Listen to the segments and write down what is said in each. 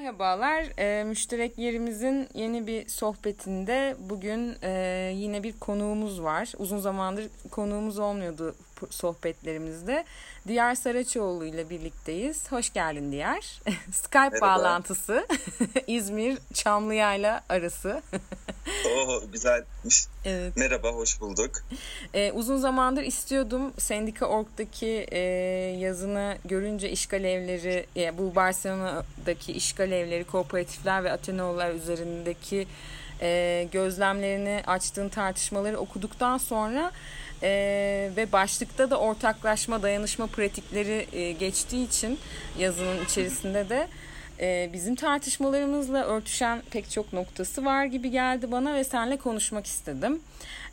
Merhabalar, e, müşterek yerimizin yeni bir sohbetinde bugün e, yine bir konuğumuz var. Uzun zamandır konuğumuz olmuyordu sohbetlerimizde. Diyar Saraçoğlu ile birlikteyiz. Hoş geldin Diyar. Skype Merhaba. bağlantısı İzmir Çamlıya'yla arası. Oo güzelmiş. Evet. Merhaba, hoş bulduk. Ee, uzun zamandır istiyordum. Sendika Org'daki e, yazını görünce işgal evleri, e, bu Barcelona'daki işgal evleri, kooperatifler ve Ateneolar üzerindeki e, gözlemlerini açtığın tartışmaları okuduktan sonra e, ve başlıkta da ortaklaşma, dayanışma pratikleri e, geçtiği için yazının içerisinde de e, bizim tartışmalarımızla örtüşen pek çok noktası var gibi geldi bana ve seninle konuşmak istedim.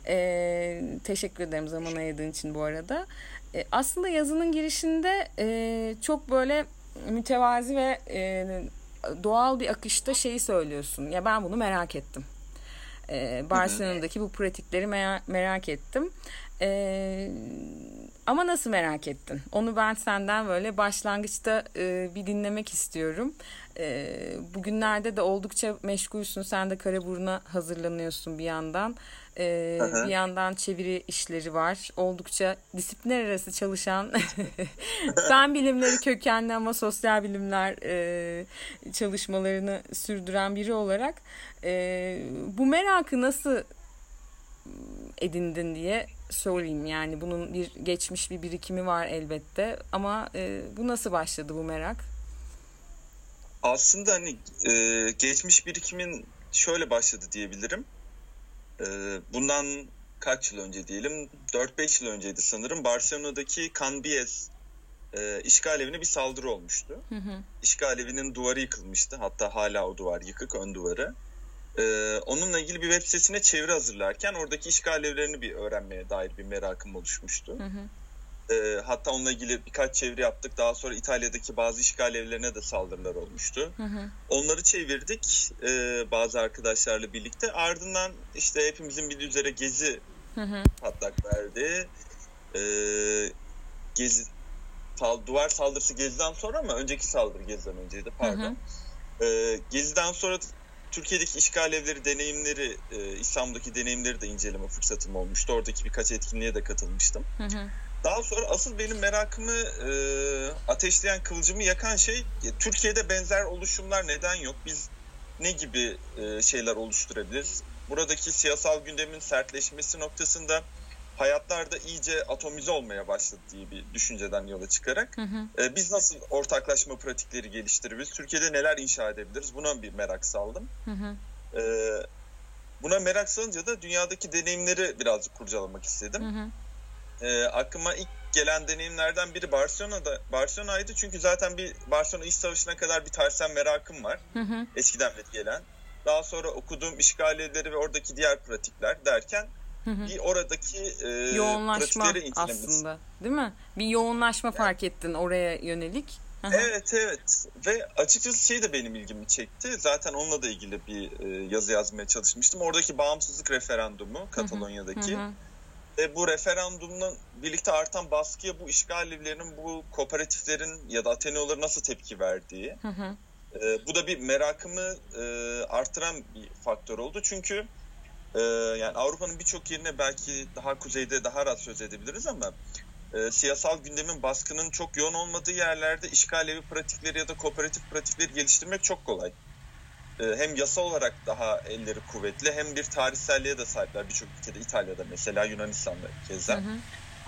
E, teşekkür ederim zaman ayırdığın için bu arada. E, aslında yazının girişinde e, çok böyle mütevazi ve e, doğal bir akışta şeyi söylüyorsun. Ya ben bunu merak ettim. Barcelona'daki bu pratikleri merak, merak ettim. E, ama nasıl merak ettin? Onu ben senden böyle başlangıçta e, bir dinlemek istiyorum. E, bugünlerde de oldukça meşgulsün. Sen de Karaburun'a hazırlanıyorsun bir yandan. E, bir yandan çeviri işleri var. Oldukça disiplinler arası çalışan fen bilimleri kökenli ama sosyal bilimler e, çalışmalarını sürdüren biri olarak e, bu merakı nasıl edindin diye sorayım. Yani bunun bir geçmiş bir birikimi var elbette ama e, bu nasıl başladı bu merak? Aslında hani e, geçmiş birikimin şöyle başladı diyebilirim. E, bundan kaç yıl önce diyelim 4-5 yıl önceydi sanırım Barcelona'daki Canbies e, işgal evine bir saldırı olmuştu. Hı hı. İşgal evinin duvarı yıkılmıştı. Hatta hala o duvar yıkık ön duvarı. Ee, onunla ilgili bir web sitesine çeviri hazırlarken oradaki işgal evlerini bir öğrenmeye dair bir merakım oluşmuştu. Hı hı. Ee, hatta onunla ilgili birkaç çeviri yaptık. Daha sonra İtalya'daki bazı işgal evlerine de saldırılar olmuştu. Hı hı. Onları çevirdik e, bazı arkadaşlarla birlikte. Ardından işte hepimizin bildiği üzere Gezi hı hı. patlak verdi. E, Gezi sal, duvar saldırısı Gezi'den sonra mı? Önceki saldırı Gezi'den önceydi pardon. Hı hı. E, Gezi'den sonra Türkiye'deki işgal evleri deneyimleri, e, İstanbul'daki deneyimleri de inceleme fırsatım olmuştu. Oradaki birkaç etkinliğe de katılmıştım. Hı hı. Daha sonra asıl benim merakımı e, ateşleyen kılıcımı yakan şey e, Türkiye'de benzer oluşumlar neden yok? Biz ne gibi e, şeyler oluşturabiliriz? Buradaki siyasal gündemin sertleşmesi noktasında hayatlarda iyice atomize olmaya başladı diye bir düşünceden yola çıkarak hı hı. E, biz nasıl ortaklaşma pratikleri geliştirebiliriz? Türkiye'de neler inşa edebiliriz? Buna bir merak saldım. Hı hı. E, buna merak salınca da dünyadaki deneyimleri birazcık kurcalamak istedim. Hı hı. E, aklıma ilk gelen deneyimlerden biri Barcelona'da Barcelona'ydı çünkü zaten bir Barcelona İç Savaşı'na kadar bir tarihsel merakım var. Hı hı. Eskiden beri gelen. Daha sonra okuduğum işgaliyeleri ve oradaki diğer pratikler derken bir oradaki e, yoğunlaşma aslında değil mi? Bir yoğunlaşma evet. fark ettin oraya yönelik. evet evet ve açıkçası şey de benim ilgimi çekti. Zaten onunla da ilgili bir e, yazı yazmaya çalışmıştım. Oradaki bağımsızlık referandumu Katalonya'daki. Ve bu referandumla birlikte artan baskıya bu işgal evlerinin, bu kooperatiflerin ya da Ateneoların nasıl tepki verdiği. Hı hı. E, bu da bir merakımı e, artıran bir faktör oldu. Çünkü ee, yani Avrupa'nın birçok yerine belki daha kuzeyde daha rahat söz edebiliriz ama e, siyasal gündemin baskının çok yoğun olmadığı yerlerde işgal evi pratikleri ya da kooperatif pratikleri geliştirmek çok kolay. E, hem yasa olarak daha elleri kuvvetli hem bir tarihselliğe de sahipler birçok ülkede İtalya'da mesela Yunanistan'da keza. Hı hı.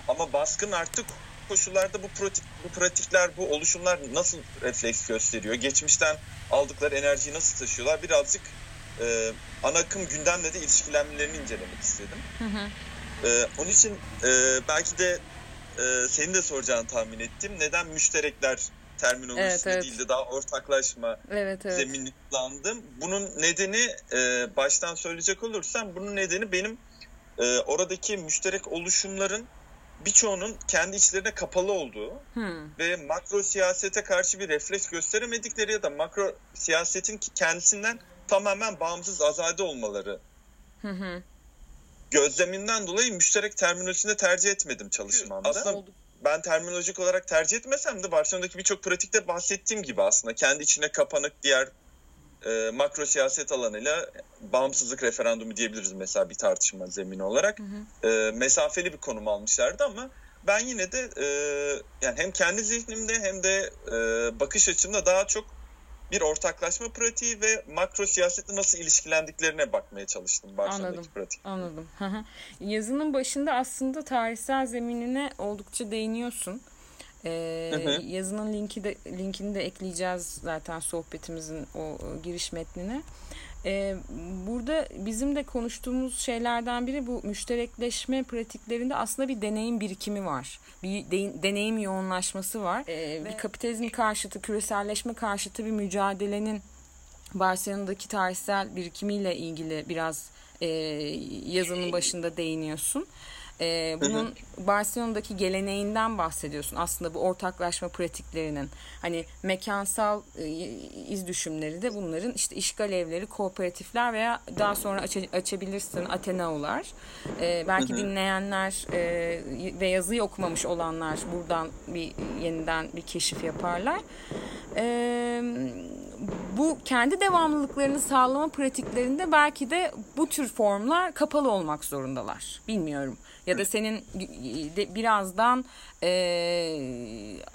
Ama baskın artık koşullarda bu pratik, bu pratikler, bu oluşumlar nasıl refleks gösteriyor? Geçmişten aldıkları enerjiyi nasıl taşıyorlar? Birazcık e, ana akım gündemle de ilişkilenmelerini incelemek istedim. Hı hı. E, onun için e, belki de e, senin de soracağını tahmin ettim. Neden müşterekler terminolojisi evet, evet. değil de daha ortaklaşma evet, evet. zeminli kullandım. Bunun nedeni e, baştan söyleyecek olursam bunun nedeni benim e, oradaki müşterek oluşumların birçoğunun kendi içlerine kapalı olduğu hmm. ve makro siyasete karşı bir refleks gösteremedikleri ya da makro siyasetin kendisinden tamamen bağımsız azade olmaları hı hı. gözleminden dolayı müşterek terminolojisini tercih etmedim çalışmamda. Aslında ben terminolojik olarak tercih etmesem de Barcelona'daki birçok pratikte bahsettiğim gibi aslında kendi içine kapanık diğer e, makro siyaset alanıyla bağımsızlık referandumu diyebiliriz mesela bir tartışma zemini olarak. Hı hı. E, mesafeli bir konum almışlardı ama ben yine de e, yani hem kendi zihnimde hem de e, bakış açımda daha çok bir ortaklaşma pratiği ve makro siyasetle nasıl ilişkilendiklerine bakmaya çalıştım Barcelona'daki pratik. Anladım. Yazının başında aslında tarihsel zeminine oldukça değiniyorsun. Ee, hı hı. Yazının linki de linkini de ekleyeceğiz zaten sohbetimizin o giriş metnine. Ee, burada bizim de konuştuğumuz şeylerden biri bu müşterekleşme pratiklerinde aslında bir deneyim birikimi var. Bir de, deneyim yoğunlaşması var. Ee, bir kapitalizm karşıtı, küreselleşme karşıtı bir mücadelenin Barcelona'daki tarihsel birikimiyle ilgili biraz e, yazının başında değiniyorsun. Ee, bunun Barcelona'daki geleneğinden bahsediyorsun. Aslında bu ortaklaşma pratiklerinin hani mekansal e, iz düşümleri de bunların işte işgal evleri, kooperatifler veya daha sonra aç, açabilirsin Atenao'lar. Ee, belki dinleyenler e, ve yazıyı okumamış olanlar buradan bir yeniden bir keşif yaparlar. Ee, bu kendi devamlılıklarını sağlama pratiklerinde belki de bu tür formlar kapalı olmak zorundalar. Bilmiyorum. Ya da senin birazdan e,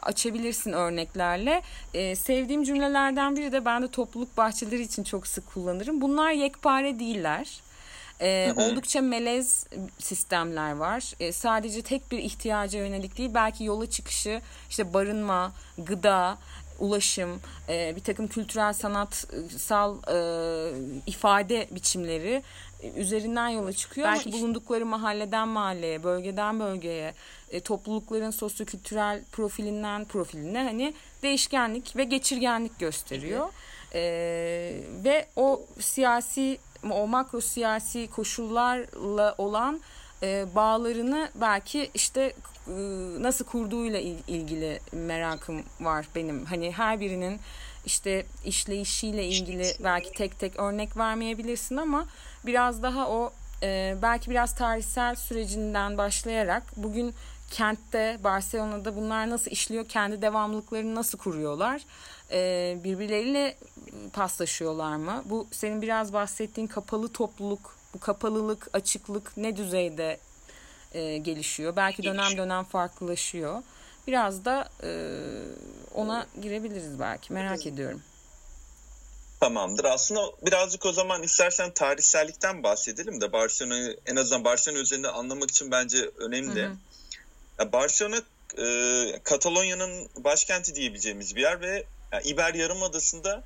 açabilirsin örneklerle. E, sevdiğim cümlelerden biri de ben de topluluk bahçeleri için çok sık kullanırım. Bunlar yekpare değiller. E, oldukça melez sistemler var. E, sadece tek bir ihtiyaca yönelik değil, belki yola çıkışı, işte barınma, gıda, ulaşım, e, bir takım kültürel sanatsal e, ifade biçimleri üzerinden yola çıkıyor Belki ama bulundukları mahalleden mahalleye, bölgeden bölgeye, e, toplulukların sosyokültürel profilinden profiline hani değişkenlik ve geçirgenlik gösteriyor. E, ve o siyasi, o makro siyasi koşullarla olan e, bağlarını belki işte e, nasıl kurduğuyla ilgili merakım var benim. Hani her birinin işte işleyişiyle ilgili belki tek tek örnek vermeyebilirsin ama biraz daha o e, belki biraz tarihsel sürecinden başlayarak bugün kentte Barcelona'da bunlar nasıl işliyor kendi devamlılıklarını nasıl kuruyorlar birbirleriyle paslaşıyorlar mı bu senin biraz bahsettiğin kapalı topluluk bu kapalılık açıklık ne düzeyde e, gelişiyor belki dönem dönem farklılaşıyor biraz da e, ona girebiliriz belki merak ediyorum. Tamamdır. Aslında birazcık o zaman istersen tarihsellikten bahsedelim de Barcelona'yı en azından Barcelona üzerinde anlamak için bence önemli. Hı hı. Ya Barcelona e, Katalonya'nın başkenti diyebileceğimiz bir yer ve yani İber Yarımadası'nda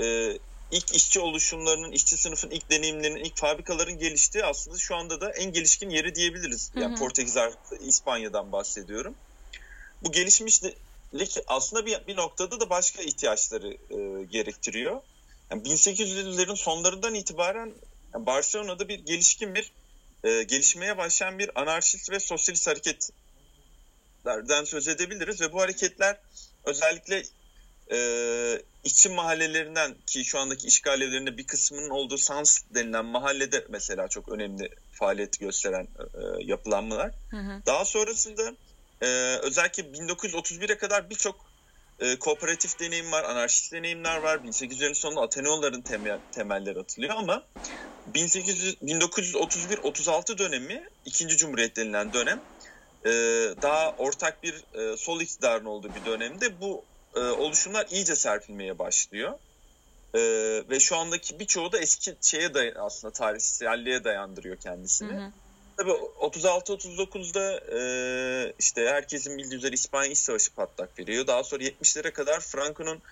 e, ilk işçi oluşumlarının, işçi sınıfın ilk deneyimlerinin, ilk fabrikaların geliştiği aslında şu anda da en gelişkin yeri diyebiliriz. Yani hı hı. Portekiz artı İspanya'dan bahsediyorum. Bu gelişmişlik aslında bir, bir noktada da başka ihtiyaçları e, gerektiriyor. Yani 1800'lerin sonlarından itibaren yani Barcelona'da bir gelişkin bir e, gelişmeye başlayan bir anarşist ve sosyalist hareketlerden söz edebiliriz ve bu hareketler özellikle e, içi mahallelerinden ki şu andaki işgal evlerinde bir kısmının olduğu Sans denilen mahallede mesela çok önemli faaliyet gösteren e, yapılanmalar. Hı hı. Daha sonrasında e, özellikle 1931'e kadar birçok e, kooperatif deneyim var, anarşist deneyimler var. 1800'lerin sonunda Ateneoların temel, temelleri atılıyor ama 1931-36 dönemi, ikinci Cumhuriyet denilen dönem, e, daha ortak bir e, sol iktidarın olduğu bir dönemde bu e, oluşumlar iyice serpilmeye başlıyor. E, ve şu andaki birçoğu da eski şeye day aslında tarihselliğe dayandırıyor kendisini. Hı hı. Tabii 36-39'da e, işte herkesin bildiği üzere İspanya İç Savaşı patlak veriyor. Daha sonra 70'lere kadar Franco'nun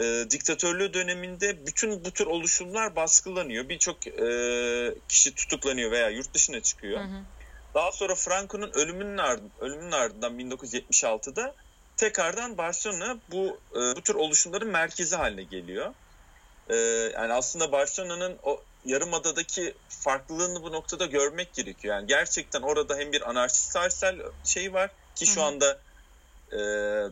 e, diktatörlüğü döneminde bütün bu tür oluşumlar baskılanıyor. Birçok e, kişi tutuklanıyor veya yurt dışına çıkıyor. Hı hı. Daha sonra Franco'nun ölümünün, ard ölümünün ardından 1976'da tekrardan Barcelona bu e, bu tür oluşumların merkezi haline geliyor. E, yani aslında Barcelona'nın o Yarımada'daki farklılığını bu noktada görmek gerekiyor. Yani gerçekten orada hem bir anarşist tarihsel şey var ki şu anda e,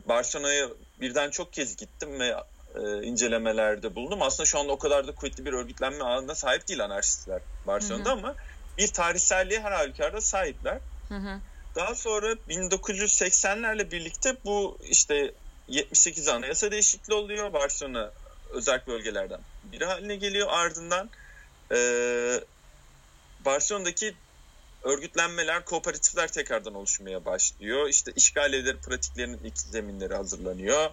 Barcelona'ya birden çok kez gittim ve e, incelemelerde bulundum. Aslında şu anda o kadar da kuvvetli bir örgütlenme alanına sahip değil anarşistler Barcelona'da hı hı. ama bir tarihselliğe her halükarda sahipler. Hı hı. Daha sonra 1980'lerle birlikte bu işte 78 anayasa değişikliği oluyor. Barcelona özel bölgelerden biri haline geliyor. Ardından e, Barcelona'daki örgütlenmeler, kooperatifler tekrardan oluşmaya başlıyor. İşte işgal eder pratiklerinin ilk zeminleri hazırlanıyor.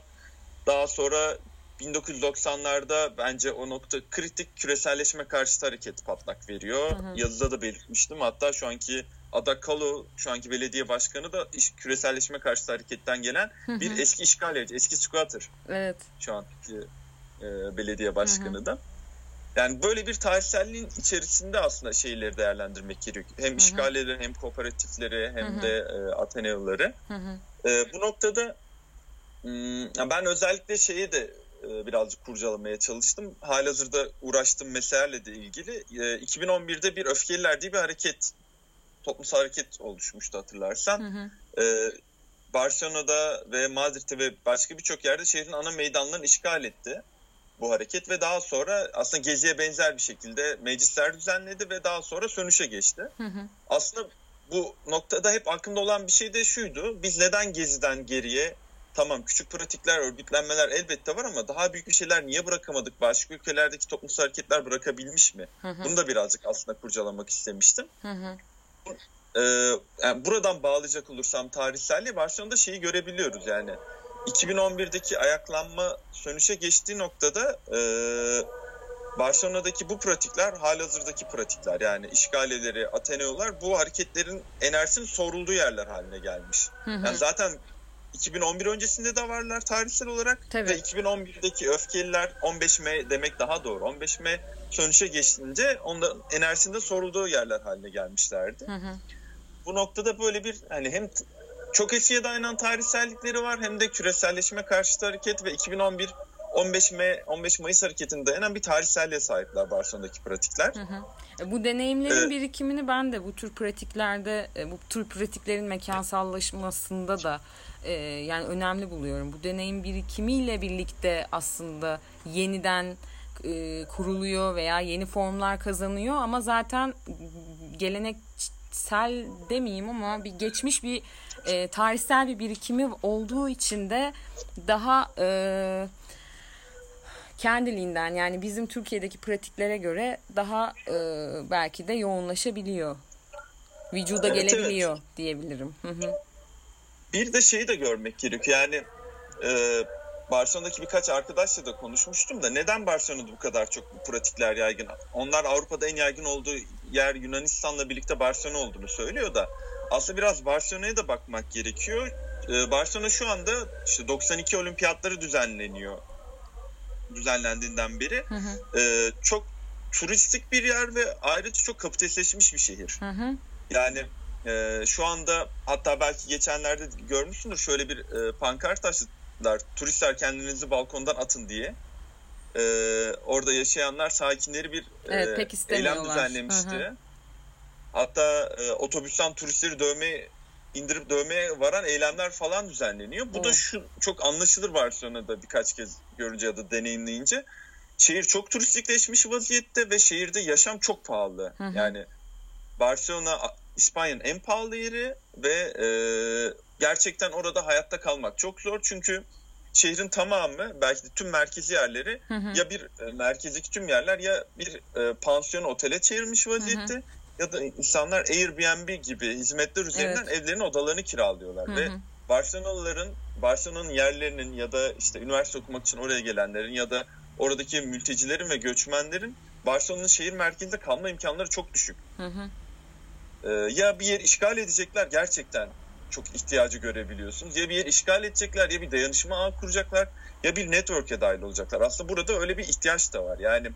Daha sonra 1990'larda bence o nokta kritik küreselleşme karşıtı hareket patlak veriyor. Hı hı. Yazıda da belirtmiştim. Hatta şu anki Ada Kalu, şu anki belediye başkanı da iş, küreselleşme karşıtı hareketten gelen hı hı. bir eski işgal eski squatter. Evet. Şu anki e, belediye başkanı hı hı. da. Yani böyle bir tarihselliğin içerisinde aslında şeyleri değerlendirmek gerekiyor. Hem hı işgalleri hem kooperatifleri hem hı hı. de e, Ateneoları. Hı hı. E, bu noktada hmm, ben özellikle şeyi de e, birazcık kurcalamaya çalıştım. Halihazırda uğraştığım meselelerle de ilgili. E, 2011'de bir Öfkeliler diye bir hareket, toplumsal hareket oluşmuştu hatırlarsan. Hı hı. E, Barcelona'da ve Madrid'de ve başka birçok yerde şehrin ana meydanlarını işgal etti bu hareket ve daha sonra aslında Gezi'ye benzer bir şekilde meclisler düzenledi ve daha sonra sönüşe geçti. Hı hı. Aslında bu noktada hep aklımda olan bir şey de şuydu. Biz neden Gezi'den geriye tamam küçük pratikler, örgütlenmeler elbette var ama daha büyük bir şeyler niye bırakamadık? Başka ülkelerdeki toplumsal hareketler bırakabilmiş mi? Hı hı. Bunu da birazcık aslında kurcalamak istemiştim. Hı hı. Ee, yani buradan bağlayacak olursam tarihselliği Barcelona'da şeyi görebiliyoruz yani 2011'deki ayaklanma sönüşe geçtiği noktada e, Barcelona'daki bu pratikler halihazırdaki pratikler yani işgaleleri, Ateneolar bu hareketlerin enerjisinin sorulduğu yerler haline gelmiş. Hı hı. Yani zaten 2011 öncesinde de varlar tarihsel olarak Tabii. ve 2011'deki öfkeliler 15M demek daha doğru. 15M sönüşe geçtiğinde onda enerjisinde sorulduğu yerler haline gelmişlerdi. Hı hı. Bu noktada böyle bir hani hem çok eskiye dayanan tarihsellikleri var hem de küreselleşme karşıtı hareket ve 2011 15 M 15 Mayıs hareketine dayanan bir tarihselliğe sahipler Barcelona'daki pratikler. Hı hı. E, bu deneyimlerin ee, birikimini ben de bu tür pratiklerde e, bu tür pratiklerin mekansallaşmasında da e, yani önemli buluyorum. Bu deneyim birikimiyle birlikte aslında yeniden e, kuruluyor veya yeni formlar kazanıyor ama zaten geleneksel demeyeyim ama bir geçmiş bir e, tarihsel bir birikimi olduğu için de daha e, kendiliğinden yani bizim Türkiye'deki pratiklere göre daha e, belki de yoğunlaşabiliyor. Vücuda evet, gelebiliyor evet. diyebilirim. Hı hı. Bir de şeyi de görmek gerekiyor. Yani e, Barcelona'daki birkaç arkadaşla da konuşmuştum da neden Barcelona'da bu kadar çok bu pratikler yaygın? Onlar Avrupa'da en yaygın olduğu yer Yunanistan'la birlikte Barcelona olduğunu söylüyor da aslında biraz Barcelona'ya da bakmak gerekiyor. Ee, Barcelona şu anda işte 92 olimpiyatları düzenleniyor. Düzenlendiğinden beri. Hı hı. Ee, çok turistik bir yer ve ayrıca çok kapitalistleşmiş bir şehir. Hı hı. Yani e, şu anda hatta belki geçenlerde görmüşsündür şöyle bir e, pankart açtılar. Turistler kendinizi balkondan atın diye. E, orada yaşayanlar sakinleri bir e, evet, eylem düzenlemişti. Hı hı. Hatta e, otobüsten turistleri dövme indirip dövmeye varan eylemler falan düzenleniyor. Bu evet. da şu çok anlaşılır Barcelona'da birkaç kez görünce ya da deneyimleyince. Şehir çok turistikleşmiş vaziyette ve şehirde yaşam çok pahalı. Hı hı. Yani Barcelona İspanya'nın en pahalı yeri ve e, gerçekten orada hayatta kalmak çok zor. Çünkü şehrin tamamı belki de tüm merkezi yerleri hı hı. ya bir e, merkezdeki tüm yerler ya bir e, pansiyon otele çevirmiş vaziyette. Hı hı ya da insanlar Airbnb gibi hizmetler üzerinden evet. evlerin odalarını kiralıyorlar. Hı hı. Ve Barcelonalıların, Barcelona'nın yerlerinin ya da işte üniversite okumak için oraya gelenlerin ya da oradaki mültecilerin ve göçmenlerin Barcelona'nın şehir merkezinde kalma imkanları çok düşük. Hı hı. Ee, ya bir yer işgal edecekler gerçekten çok ihtiyacı görebiliyorsunuz. Ya bir yer işgal edecekler ya bir dayanışma ağ kuracaklar ya bir network'e dahil olacaklar. Aslında burada öyle bir ihtiyaç da var. Yani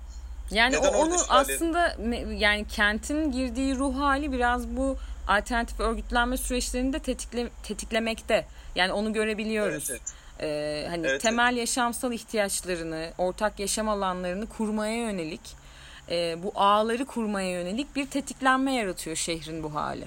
yani o, onu aslında yani kentin girdiği ruh hali biraz bu alternatif örgütlenme süreçlerinde tetikle, tetiklemekte. Yani onu görebiliyoruz. Evet, evet. Ee, hani evet, temel evet. yaşamsal ihtiyaçlarını, ortak yaşam alanlarını kurmaya yönelik, e, bu ağları kurmaya yönelik bir tetiklenme yaratıyor şehrin bu hali.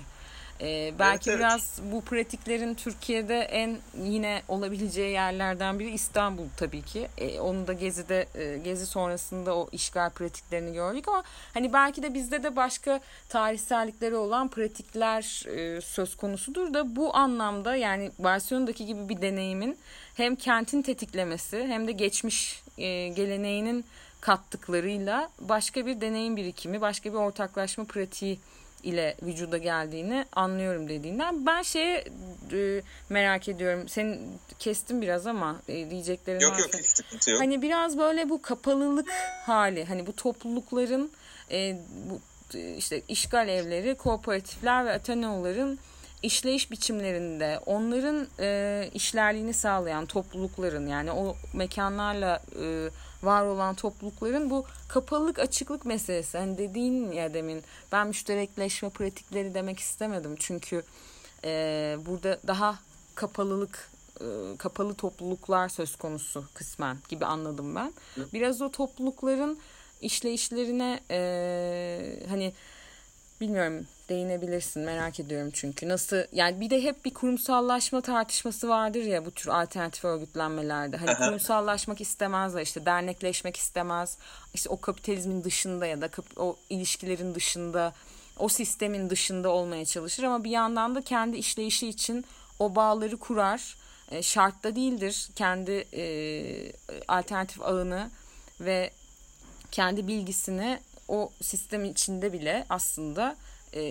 Ee, belki evet, biraz bu pratiklerin Türkiye'de en yine olabileceği yerlerden biri İstanbul tabii ki. Ee, onu da Gezi'de e, Gezi sonrasında o işgal pratiklerini gördük ama hani belki de bizde de başka tarihsellikleri olan pratikler e, söz konusudur da bu anlamda yani Barcelona'daki gibi bir deneyimin hem kentin tetiklemesi hem de geçmiş e, geleneğinin kattıklarıyla başka bir deneyim birikimi, başka bir ortaklaşma pratiği ile vücuda geldiğini anlıyorum dediğinden. Ben şeye e, merak ediyorum. Sen kestim biraz ama e, diyeceklerin Yok yok hiç sıkıntı yok. Hani biraz böyle bu kapalılık hali, hani bu toplulukların e, bu e, işte işgal evleri, kooperatifler ve Ateneoların işleyiş biçimlerinde onların e, işlerliğini sağlayan toplulukların yani o mekanlarla e, var olan toplulukların bu kapalılık açıklık meselesi. Hani dediğin ya demin ben müşterekleşme pratikleri demek istemedim. Çünkü e, burada daha kapalılık e, kapalı topluluklar söz konusu kısmen gibi anladım ben. Biraz o toplulukların işleyişlerine e, hani bilmiyorum değinebilirsin. Merak ediyorum çünkü. Nasıl yani bir de hep bir kurumsallaşma tartışması vardır ya bu tür alternatif örgütlenmelerde. Hani kurumsallaşmak istemezler işte dernekleşmek istemez. İşte o kapitalizmin dışında ya da o ilişkilerin dışında o sistemin dışında olmaya çalışır. Ama bir yandan da kendi işleyişi için o bağları kurar. E, şartta değildir kendi e, alternatif ağını ve kendi bilgisini o sistem içinde bile aslında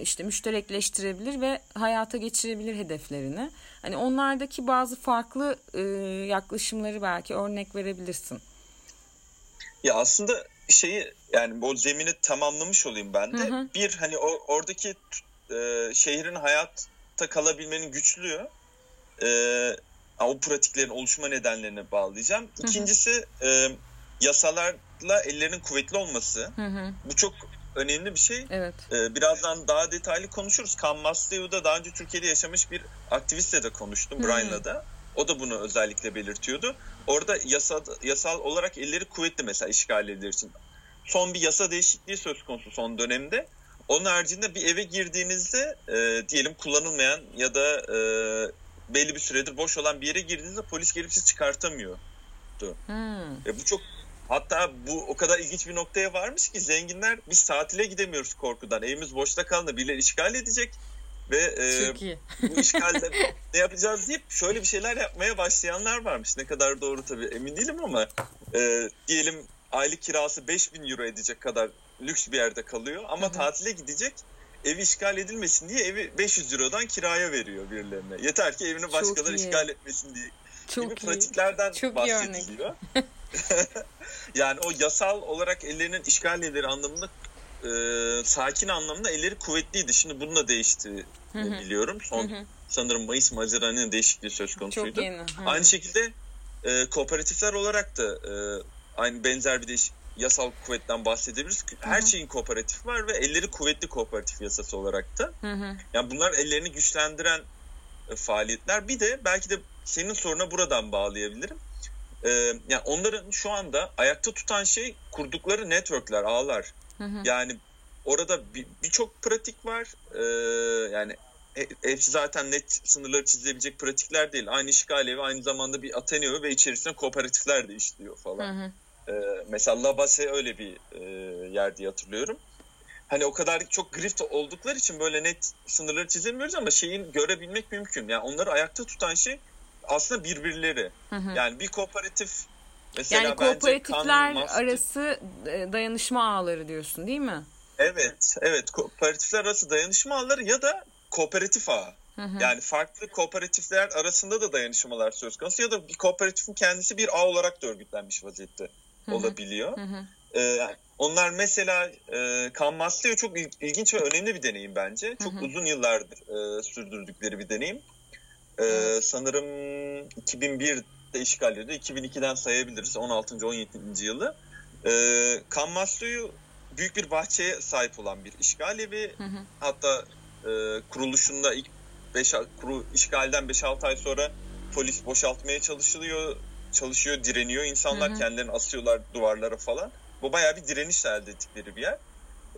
işte müşterekleştirebilir ve hayata geçirebilir hedeflerini. Hani onlardaki bazı farklı e, yaklaşımları belki örnek verebilirsin. Ya aslında şeyi yani bu zemini tamamlamış olayım ben de. Hı hı. Bir hani o, oradaki e, şehrin hayatta kalabilmenin güçlüğü e, o pratiklerin oluşma nedenlerine bağlayacağım. İkincisi hı hı. E, yasalarla ellerinin kuvvetli olması. Hı hı. Bu çok önemli bir şey. Evet. Ee, birazdan daha detaylı konuşuruz. Kan Maslew'da daha önce Türkiye'de yaşamış bir aktivistle de konuştum hmm. Brian'la da. O da bunu özellikle belirtiyordu. Orada yasal, yasal olarak elleri kuvvetli mesela işgal edilir için. Son bir yasa değişikliği söz konusu son dönemde. Onun haricinde bir eve girdiğinizde e, diyelim kullanılmayan ya da e, belli bir süredir boş olan bir yere girdiğinizde polis gelip sizi çıkartamıyordu. Hmm. E, bu çok Hatta bu o kadar ilginç bir noktaya varmış ki zenginler biz tatile gidemiyoruz korkudan. Evimiz boşta kaldı birileri işgal edecek ve e, bu işgalde ne yapacağız deyip şöyle bir şeyler yapmaya başlayanlar varmış. Ne kadar doğru tabii emin değilim ama e, diyelim aylık kirası 5000 euro edecek kadar lüks bir yerde kalıyor ama Hı-hı. tatile gidecek evi işgal edilmesin diye evi 500 Euro'dan kiraya veriyor birilerine. Yeter ki evini başkaları işgal etmesin diye. Çok gibi iyi. pratiklerden Çok bahsediliyor. yani o yasal olarak ellerinin işgal elleri anlamında e, sakin anlamda elleri kuvvetliydi. Şimdi bununla değişti biliyorum. Son sanırım Mayıs Haziran'ın değişikliği söz konusuydu. Çok yeni. Aynı şekilde e, kooperatifler olarak da e, aynı benzer bir değiş yasal kuvvetten bahsedebiliriz. Her Hı-hı. şeyin kooperatif var ve elleri kuvvetli kooperatif yasası olarak da. Hı-hı. Yani bunlar ellerini güçlendiren e, faaliyetler. Bir de belki de senin soruna buradan bağlayabilirim. Ee, yani onların şu anda ayakta tutan şey kurdukları networkler, ağlar. Hı hı. Yani orada birçok bir pratik var. Ee, yani hepsi zaten net sınırları çizilebilecek pratikler değil. Aynı işgal evi aynı zamanda bir Ateneo ve içerisinde kooperatifler de işliyor falan. Hı hı. Ee, mesela Labase öyle bir e, yer diye hatırlıyorum. Hani o kadar çok grift oldukları için böyle net sınırları çizemiyoruz ama şeyin görebilmek mümkün. Yani onları ayakta tutan şey aslında birbirleri. Hı hı. Yani bir kooperatif mesela yani kooperatifler arası e, dayanışma ağları diyorsun değil mi? Evet, evet. Kooperatifler arası dayanışma ağları ya da kooperatif ağı. Hı hı. Yani farklı kooperatifler arasında da dayanışmalar söz konusu ya da bir kooperatifin kendisi bir ağ olarak da örgütlenmiş vaziyette hı hı. olabiliyor. Hı hı. Ee, onlar mesela e, Kan Masleo çok ilginç ve önemli bir deneyim bence. Çok hı hı. uzun yıllardır e, sürdürdükleri bir deneyim. Ee, sanırım 2001'de işgal edildi. 2002'den sayabiliriz 16. 17. yılı. Ee, Kammaslu'yu büyük bir bahçeye sahip olan bir işgal evi. Hı hı. Hatta e, kuruluşunda ilk beş, kuru, işgalden 5-6 ay sonra polis boşaltmaya çalışılıyor, çalışıyor, direniyor. İnsanlar hı hı. kendilerini asıyorlar duvarlara falan. Bu bayağı bir direniş elde ettikleri bir yer.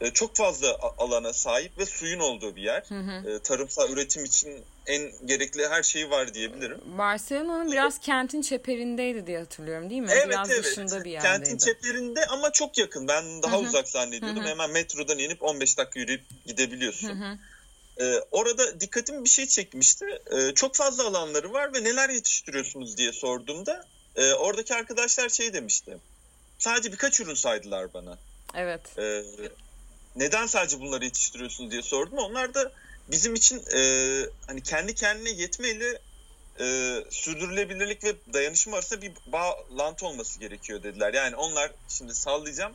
E, çok fazla alana sahip ve suyun olduğu bir yer. Hı hı. E, tarımsal üretim için en gerekli her şeyi var diyebilirim. Barcelona'nın biraz kentin çeperindeydi diye hatırlıyorum değil mi? Evet biraz evet. Dışında bir yerdeydi. Kentin çeperinde ama çok yakın. Ben daha Hı-hı. uzak zannediyordum. Hı-hı. Hemen metrodan inip 15 dakika yürüyüp gidebiliyorsun. Hı-hı. Ee, orada dikkatimi bir şey çekmişti. Ee, çok fazla alanları var ve neler yetiştiriyorsunuz diye sorduğumda e, oradaki arkadaşlar şey demişti. sadece birkaç ürün saydılar bana. Evet. E, neden sadece bunları yetiştiriyorsunuz diye sordum. Onlar da bizim için e, hani kendi kendine yetmeyle e, sürdürülebilirlik ve dayanışma arasında bir bağlantı olması gerekiyor dediler. Yani onlar şimdi sallayacağım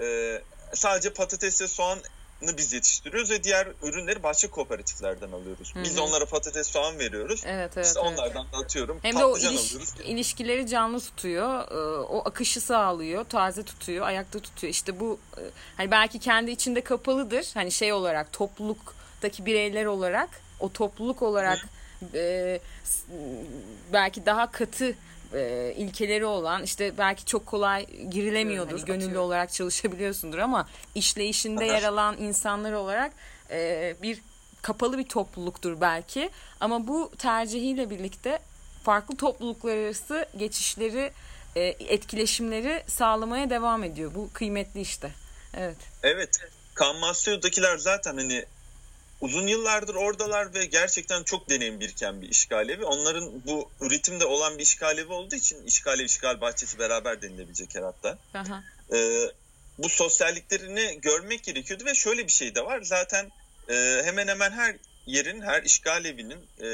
e, sadece patates ve soğanı biz yetiştiriyoruz ve diğer ürünleri başka kooperatiflerden alıyoruz. Hı-hı. Biz onlara patates soğan veriyoruz. Evet evet. İşte evet. onlardan da atıyorum. Hem de o iliş, ilişkileri canlı tutuyor. O akışı sağlıyor, taze tutuyor, ayakta tutuyor. İşte bu hani belki kendi içinde kapalıdır. Hani şey olarak topluluktaki bireyler olarak o topluluk olarak e, belki daha katı e, ilkeleri olan işte belki çok kolay girilemiyordur. Hani gönüllü atıyor. olarak çalışabiliyorsundur ama işleyişinde yer alan insanlar olarak e, bir kapalı bir topluluktur belki. Ama bu tercihiyle birlikte farklı topluluklar arası geçişleri, e, etkileşimleri sağlamaya devam ediyor. Bu kıymetli işte. Evet. Evet. Kanmasyo'dakiler zaten hani uzun yıllardır oradalar ve gerçekten çok deneyim biriken bir işgalevi. Onların bu üretimde olan bir işgalevi olduğu için işgalevi işgal bahçesi beraber denilebilecek her hatta. Ee, bu sosyalliklerini görmek gerekiyordu ve şöyle bir şey de var. Zaten e, hemen hemen her yerin, her işgal evinin e,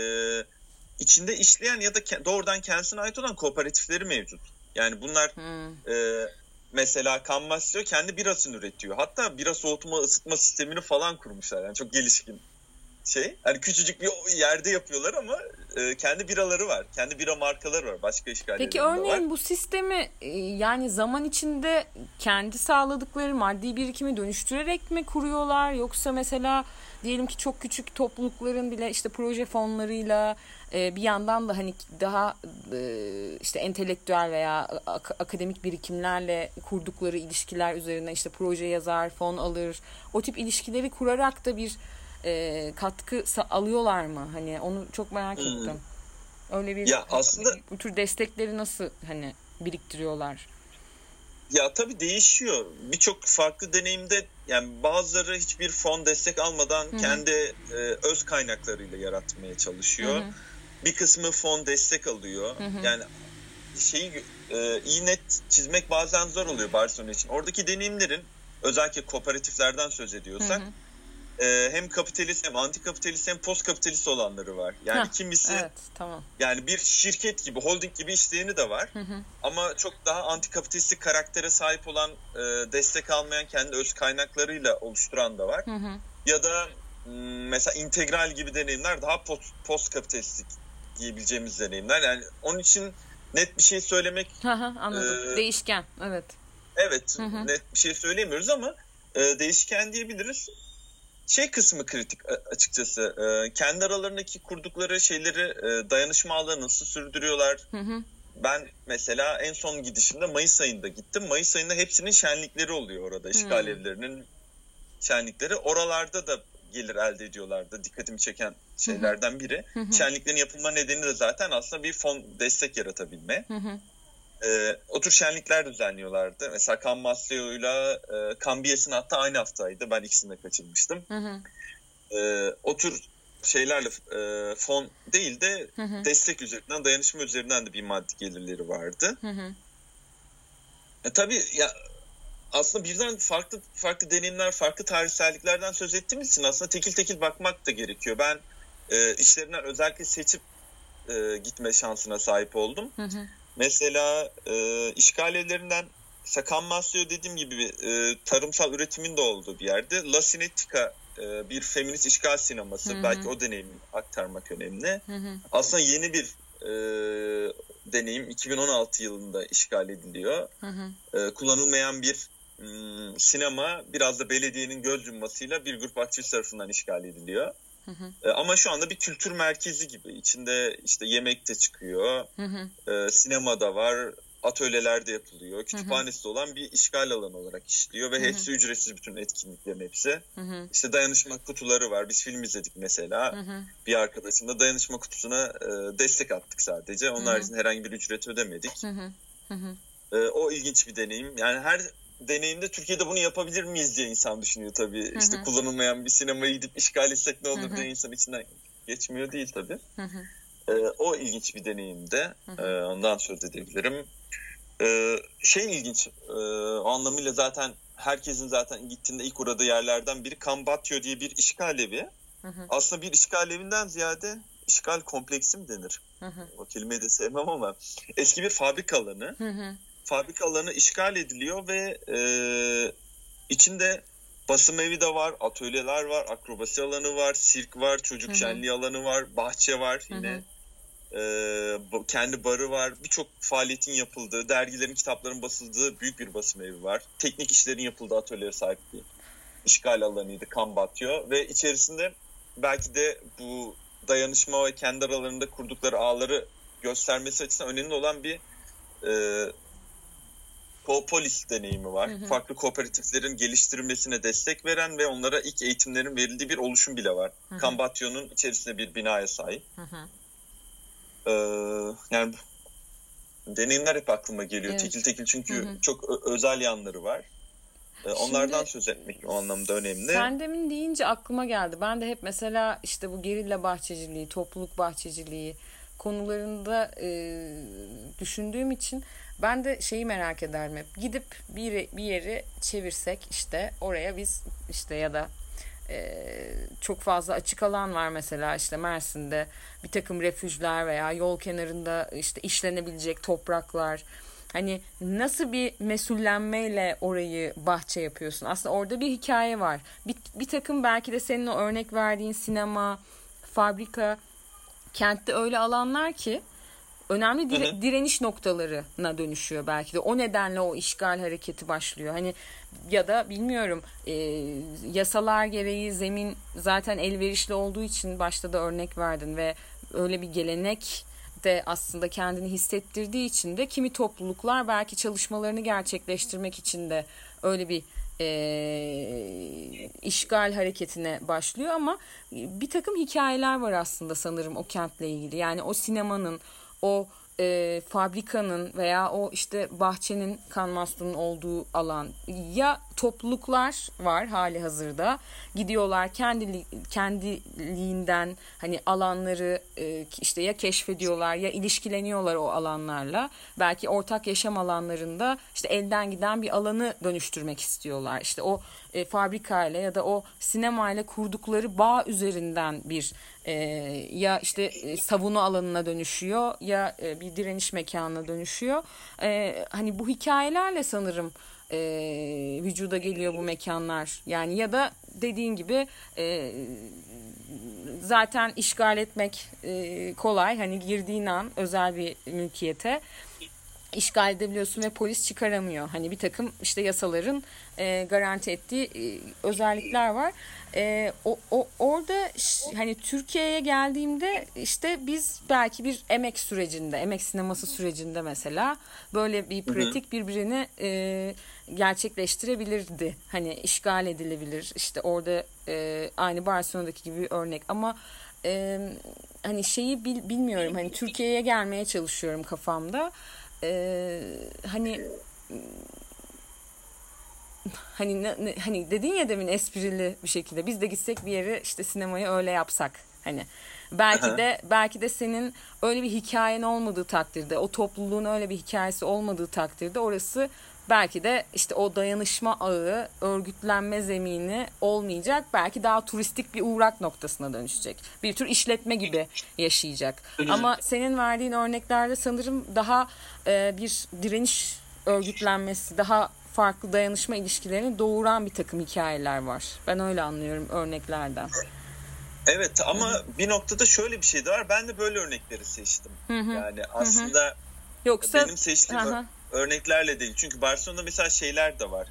içinde işleyen ya da doğrudan kendisine ait olan kooperatifleri mevcut. Yani bunlar hmm. e, mesela Kammasyo kendi birasını üretiyor. Hatta bira soğutma ısıtma sistemini falan kurmuşlar. Yani çok gelişkin şey. Hani küçücük bir yerde yapıyorlar ama e, kendi biraları var. Kendi bira markaları var. Başka işgallerinde Peki örneğin var. bu sistemi e, yani zaman içinde kendi sağladıkları maddi birikimi dönüştürerek mi kuruyorlar yoksa mesela diyelim ki çok küçük toplulukların bile işte proje fonlarıyla e, bir yandan da hani daha işte entelektüel veya ak- akademik birikimlerle kurdukları ilişkiler üzerinden işte proje yazar, fon alır. O tip ilişkileri kurarak da bir e, katkı alıyorlar mı? Hani onu çok merak hmm. ettim. Öyle bir ya aslında bu tür destekleri nasıl hani biriktiriyorlar? Ya tabii değişiyor. Birçok farklı deneyimde yani bazıları hiçbir fon destek almadan Hı-hı. kendi e, öz kaynaklarıyla yaratmaya çalışıyor. Hı-hı. Bir kısmı fon destek alıyor. Hı-hı. Yani şeyi e, iyi net çizmek bazen zor oluyor Barcelona için. Oradaki deneyimlerin özellikle kooperatiflerden söz ediyorsak Hı-hı e, hem kapitalist hem antikapitalist hem post kapitalist olanları var. Yani Heh, kimisi evet, tamam. yani bir şirket gibi, holding gibi işleyeni de var. Hı hı. Ama çok daha antikapitalistik karaktere sahip olan, e, destek almayan kendi öz kaynaklarıyla oluşturan da var. Hı hı. Ya da mesela integral gibi deneyimler daha post, post kapitalistik diyebileceğimiz deneyimler. Yani onun için net bir şey söylemek anladım. E, değişken. Evet. Evet, hı hı. net bir şey söyleyemiyoruz ama e, değişken diyebiliriz şey kısmı kritik açıkçası. E, kendi aralarındaki kurdukları şeyleri e, dayanışma ağları nasıl sürdürüyorlar? Hı hı. Ben mesela en son gidişimde Mayıs ayında gittim. Mayıs ayında hepsinin şenlikleri oluyor orada. İşgal hı. evlerinin şenlikleri. Oralarda da gelir elde ediyorlardı. Dikkatimi çeken şeylerden biri. Hı hı. Şenliklerin yapılma nedeni de zaten aslında bir fon destek yaratabilme. Hı hı. E, o tür şenlikler düzenliyorlardı. Mesela Kan Masleo'yla e, Kambiyes'in hatta aynı haftaydı. Ben ikisini de kaçırmıştım. Hı hı. E, o tür şeylerle e, fon değil de hı hı. destek üzerinden, dayanışma üzerinden de bir maddi gelirleri vardı. Hı hı. E, tabii ya aslında birden farklı farklı deneyimler, farklı tarihselliklerden söz ettiğimiz için aslında tekil tekil bakmak da gerekiyor. Ben e, işlerinden özellikle seçip e, gitme şansına sahip oldum. Hı hı. Mesela e, işgal evlerinden Sakanmasyo dediğim gibi e, tarımsal üretimin de olduğu bir yerde. La Cinetica e, bir feminist işgal sineması. Hı-hı. Belki o deneyimi aktarmak önemli. Hı-hı. Aslında yeni bir e, deneyim 2016 yılında işgal ediliyor. E, kullanılmayan bir m, sinema biraz da belediyenin göz yummasıyla bir grup aktivist tarafından işgal ediliyor. Hı hı. Ama şu anda bir kültür merkezi gibi. İçinde işte yemek de çıkıyor, hı hı. E, sinema da var, atölyeler de yapılıyor. Kütüphanesi de olan bir işgal alanı olarak işliyor ve hı hı. hepsi ücretsiz bütün etkinliklerin hepsi. Hı hı. İşte dayanışma kutuları var. Biz film izledik mesela. Hı hı. Bir arkadaşımla dayanışma kutusuna e, destek attık sadece. Onun haricinde herhangi bir ücret ödemedik. Hı hı. Hı hı. E, o ilginç bir deneyim. Yani her deneyimde Türkiye'de bunu yapabilir miyiz diye insan düşünüyor tabii. Hı hı. İşte kullanılmayan bir sinemaya gidip işgal etsek ne olur hı hı. diye insan içinden geçmiyor değil tabii. Ee, o ilginç bir hı. Ee, ondan söz edebilirim. Ee, şey ilginç e, o anlamıyla zaten herkesin zaten gittiğinde ilk uğradığı yerlerden biri Kambatyo diye bir işgal evi. Hı hı. Aslında bir işgal evinden ziyade işgal kompleksi mi denir? Hı hı. O kelimeyi de sevmem ama eski bir fabrika alanı. Hı hı. Fabrika alanı işgal ediliyor ve e, içinde basım evi de var, atölyeler var, akrobasi alanı var, sirk var, çocuk hı hı. şenliği alanı var, bahçe var yine. Ee, kendi barı var. Birçok faaliyetin yapıldığı, dergilerin, kitapların basıldığı büyük bir basım evi var. Teknik işlerin yapıldığı atölyeye sahip bir işgal alanıydı Kambatyo ve içerisinde belki de bu dayanışma ve kendi aralarında kurdukları ağları göstermesi açısından önemli olan bir e, polis deneyimi var. Hı hı. Farklı kooperatiflerin geliştirilmesine destek veren ve onlara ilk eğitimlerin verildiği bir oluşum bile var. Hı hı. Kambatyo'nun içerisinde bir binaya sahip. Hı hı. Ee, yani deneyimler hep aklıma geliyor evet. tekil tekil çünkü hı hı. çok özel yanları var. Ee, onlardan Şimdi, söz etmek o anlamda önemli. Sen demin deyince aklıma geldi. Ben de hep mesela işte bu gerilla bahçeciliği, topluluk bahçeciliği konularında e, düşündüğüm için ben de şeyi merak ederim hep. Gidip bir, bir yeri çevirsek işte oraya biz işte ya da e, çok fazla açık alan var mesela işte Mersin'de bir takım refüjler veya yol kenarında işte işlenebilecek topraklar. Hani nasıl bir mesullenmeyle orayı bahçe yapıyorsun? Aslında orada bir hikaye var. Bir, bir takım belki de senin o örnek verdiğin sinema fabrika kentte öyle alanlar ki önemli dire, hı hı. direniş noktalarına dönüşüyor belki de. O nedenle o işgal hareketi başlıyor. Hani ya da bilmiyorum e, yasalar gereği zemin zaten elverişli olduğu için başta da örnek verdin ve öyle bir gelenek de aslında kendini hissettirdiği için de kimi topluluklar belki çalışmalarını gerçekleştirmek için de öyle bir e, işgal hareketine başlıyor ama bir takım hikayeler var aslında sanırım o kentle ilgili. Yani o sinemanın, o e, fabrikanın veya o işte bahçenin kanmastunun olduğu alan. Ya topluluklar var hali hazırda. Gidiyorlar kendi kendiliğinden hani alanları e, işte ya keşfediyorlar ya ilişkileniyorlar o alanlarla. Belki ortak yaşam alanlarında işte elden giden bir alanı dönüştürmek istiyorlar. İşte o e, fabrikayla ya da o sinemayla kurdukları bağ üzerinden bir e, ya işte e, savunu alanına dönüşüyor ya e, bir direniş mekanına dönüşüyor. E, hani bu hikayelerle sanırım e, vücuda geliyor bu mekanlar. Yani ya da dediğin gibi e, zaten işgal etmek e, kolay. Hani girdiğin an özel bir mülkiyete işgal edebiliyorsun ve polis çıkaramıyor. Hani bir takım işte yasaların e, garanti ettiği e, özellikler var. E, o, o orada hani Türkiye'ye geldiğimde işte biz belki bir emek sürecinde, emek sineması sürecinde mesela böyle bir pratik birbirini e, gerçekleştirebilirdi. Hani işgal edilebilir. İşte orada e, aynı Barcelona'daki gibi bir örnek ama e, hani şeyi bil, bilmiyorum. Hani Türkiye'ye gelmeye çalışıyorum kafamda e, hani hani ne, ne, hani dedin ya demin esprili bir şekilde biz de gitsek bir yere işte sinemayı öyle yapsak hani. Belki de belki de senin öyle bir hikayen olmadığı takdirde o topluluğun öyle bir hikayesi olmadığı takdirde orası belki de işte o dayanışma ağı, örgütlenme zemini olmayacak. Belki daha turistik bir uğrak noktasına dönüşecek. Bir tür işletme gibi yaşayacak. Ama senin verdiğin örneklerde sanırım daha e, bir direniş örgütlenmesi, daha farklı dayanışma ilişkilerini doğuran bir takım hikayeler var. Ben öyle anlıyorum örneklerden. Evet ama Hı-hı. bir noktada şöyle bir şey de var. Ben de böyle örnekleri seçtim. Hı-hı. Yani aslında Hı-hı. Yoksa benim seçtiğim Hı-hı örneklerle değil. Çünkü Barcelona'da mesela şeyler de var.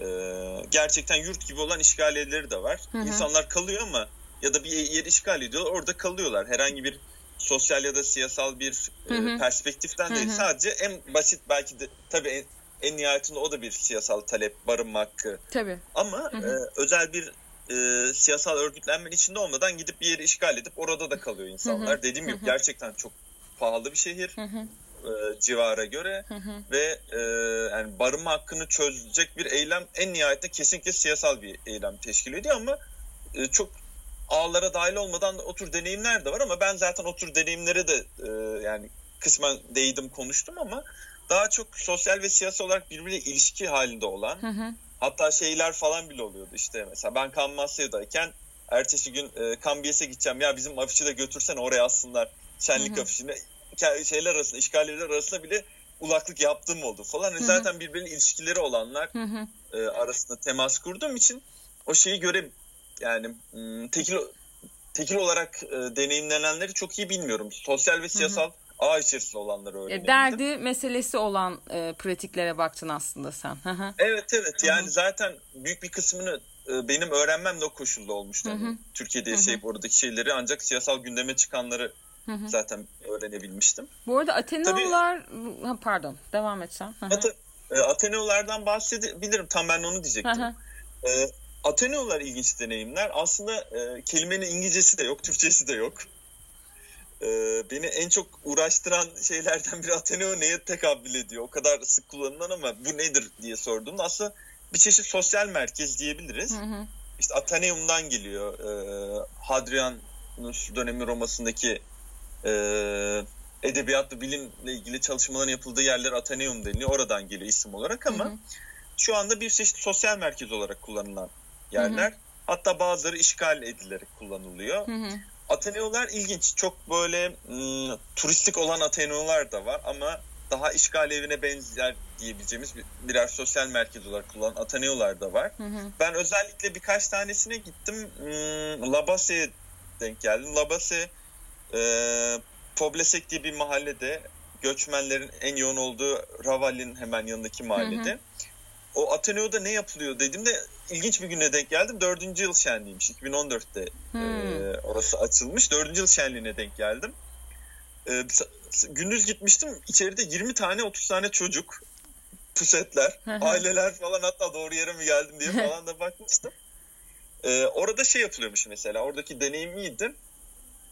Ee, gerçekten yurt gibi olan işgaliyeleri de var. Hı hı. İnsanlar kalıyor ama ya da bir yer işgal ediyorlar orada kalıyorlar. Herhangi bir sosyal ya da siyasal bir hı hı. E, perspektiften hı hı. değil. Sadece en basit belki de tabii en, en nihayetinde o da bir siyasal talep, barınma hakkı. Tabii. Ama hı hı. E, özel bir e, siyasal örgütlenmenin içinde olmadan gidip bir yeri işgal edip orada da kalıyor insanlar. Hı hı. Dediğim gibi hı hı. gerçekten çok pahalı bir şehir. Hı hı e, civara göre hı hı. ve e, yani barınma hakkını çözecek bir eylem en nihayetinde kesinlikle siyasal bir eylem teşkil ediyor ama e, çok ağlara dahil olmadan da otur deneyimler de var ama ben zaten otur deneyimlere de e, yani kısmen değdim konuştum ama daha çok sosyal ve siyasi olarak birbiriyle ilişki halinde olan hı hı. hatta şeyler falan bile oluyordu işte mesela ben Kanmasya'dayken ertesi gün e, Kambiyes'e gideceğim ya bizim afişi de götürsen oraya aslınlar şenlik hı hı. afişini şeyler arasında işgaller arasında bile ulaklık yaptığım oldu falan. Hı hı. Zaten birbirinin ilişkileri olanlar hı hı. E, arasında temas kurduğum için o şeyi göre yani tekil tekil olarak e, deneyimlenenleri çok iyi bilmiyorum. Sosyal ve siyasal hı hı ağ içerisinde olanları e, öğrenebildim. Derdi meselesi olan e, pratiklere baktın aslında sen. evet evet yani Hı-hı. zaten büyük bir kısmını e, benim öğrenmem de o koşulda olmuştu. Hani Türkiye'de yaşayıp Hı-hı. oradaki şeyleri ancak siyasal gündeme çıkanları Hı-hı. zaten öğrenebilmiştim. Bu arada Atenalılar Tabii, pardon devam etsen. At- e, Atenalılardan bahsedebilirim tam ben onu diyecektim. E, Atenalılar ilginç deneyimler. Aslında e, kelimenin İngilizcesi de yok, Türkçesi de yok. E, beni en çok uğraştıran şeylerden biri Ateneo neye tekabül ediyor? O kadar sık kullanılan ama bu nedir diye sorduğumda aslında bir çeşit sosyal merkez diyebiliriz. Hı hı. İşte Ateneum'dan geliyor. E, Hadrianus dönemi Roma'sındaki e, edebiyat ve bilimle ilgili çalışmaların yapıldığı yerler Ateneum deniliyor. Oradan geliyor isim olarak ama hı hı. şu anda bir çeşit sosyal merkez olarak kullanılan yerler. Hı hı. Hatta bazıları işgal edilerek kullanılıyor. Hı hı. Ateneolar ilginç. Çok böyle ım, turistik olan Ateneolar da var ama daha işgal evine benzer diyebileceğimiz birer sosyal merkez olarak kullanan Ateneolar da var. Hı hı. Ben özellikle birkaç tanesine gittim. Hmm, Labase'ye denk geldim. Labase e, Poblesek diye bir mahallede göçmenlerin en yoğun olduğu Raval'in hemen yanındaki mahallede. Hı hı o Ateneo'da ne yapılıyor dedim de ilginç bir güne denk geldim. Dördüncü yıl şenliğiymiş. 2014'te hmm. e, orası açılmış. Dördüncü yıl şenliğine denk geldim. E, gündüz gitmiştim. İçeride 20 tane 30 tane çocuk pusetler, aileler falan hatta doğru yere mi geldim diye falan da bakmıştım. E, orada şey yapılıyormuş mesela. Oradaki deneyim iyiydi.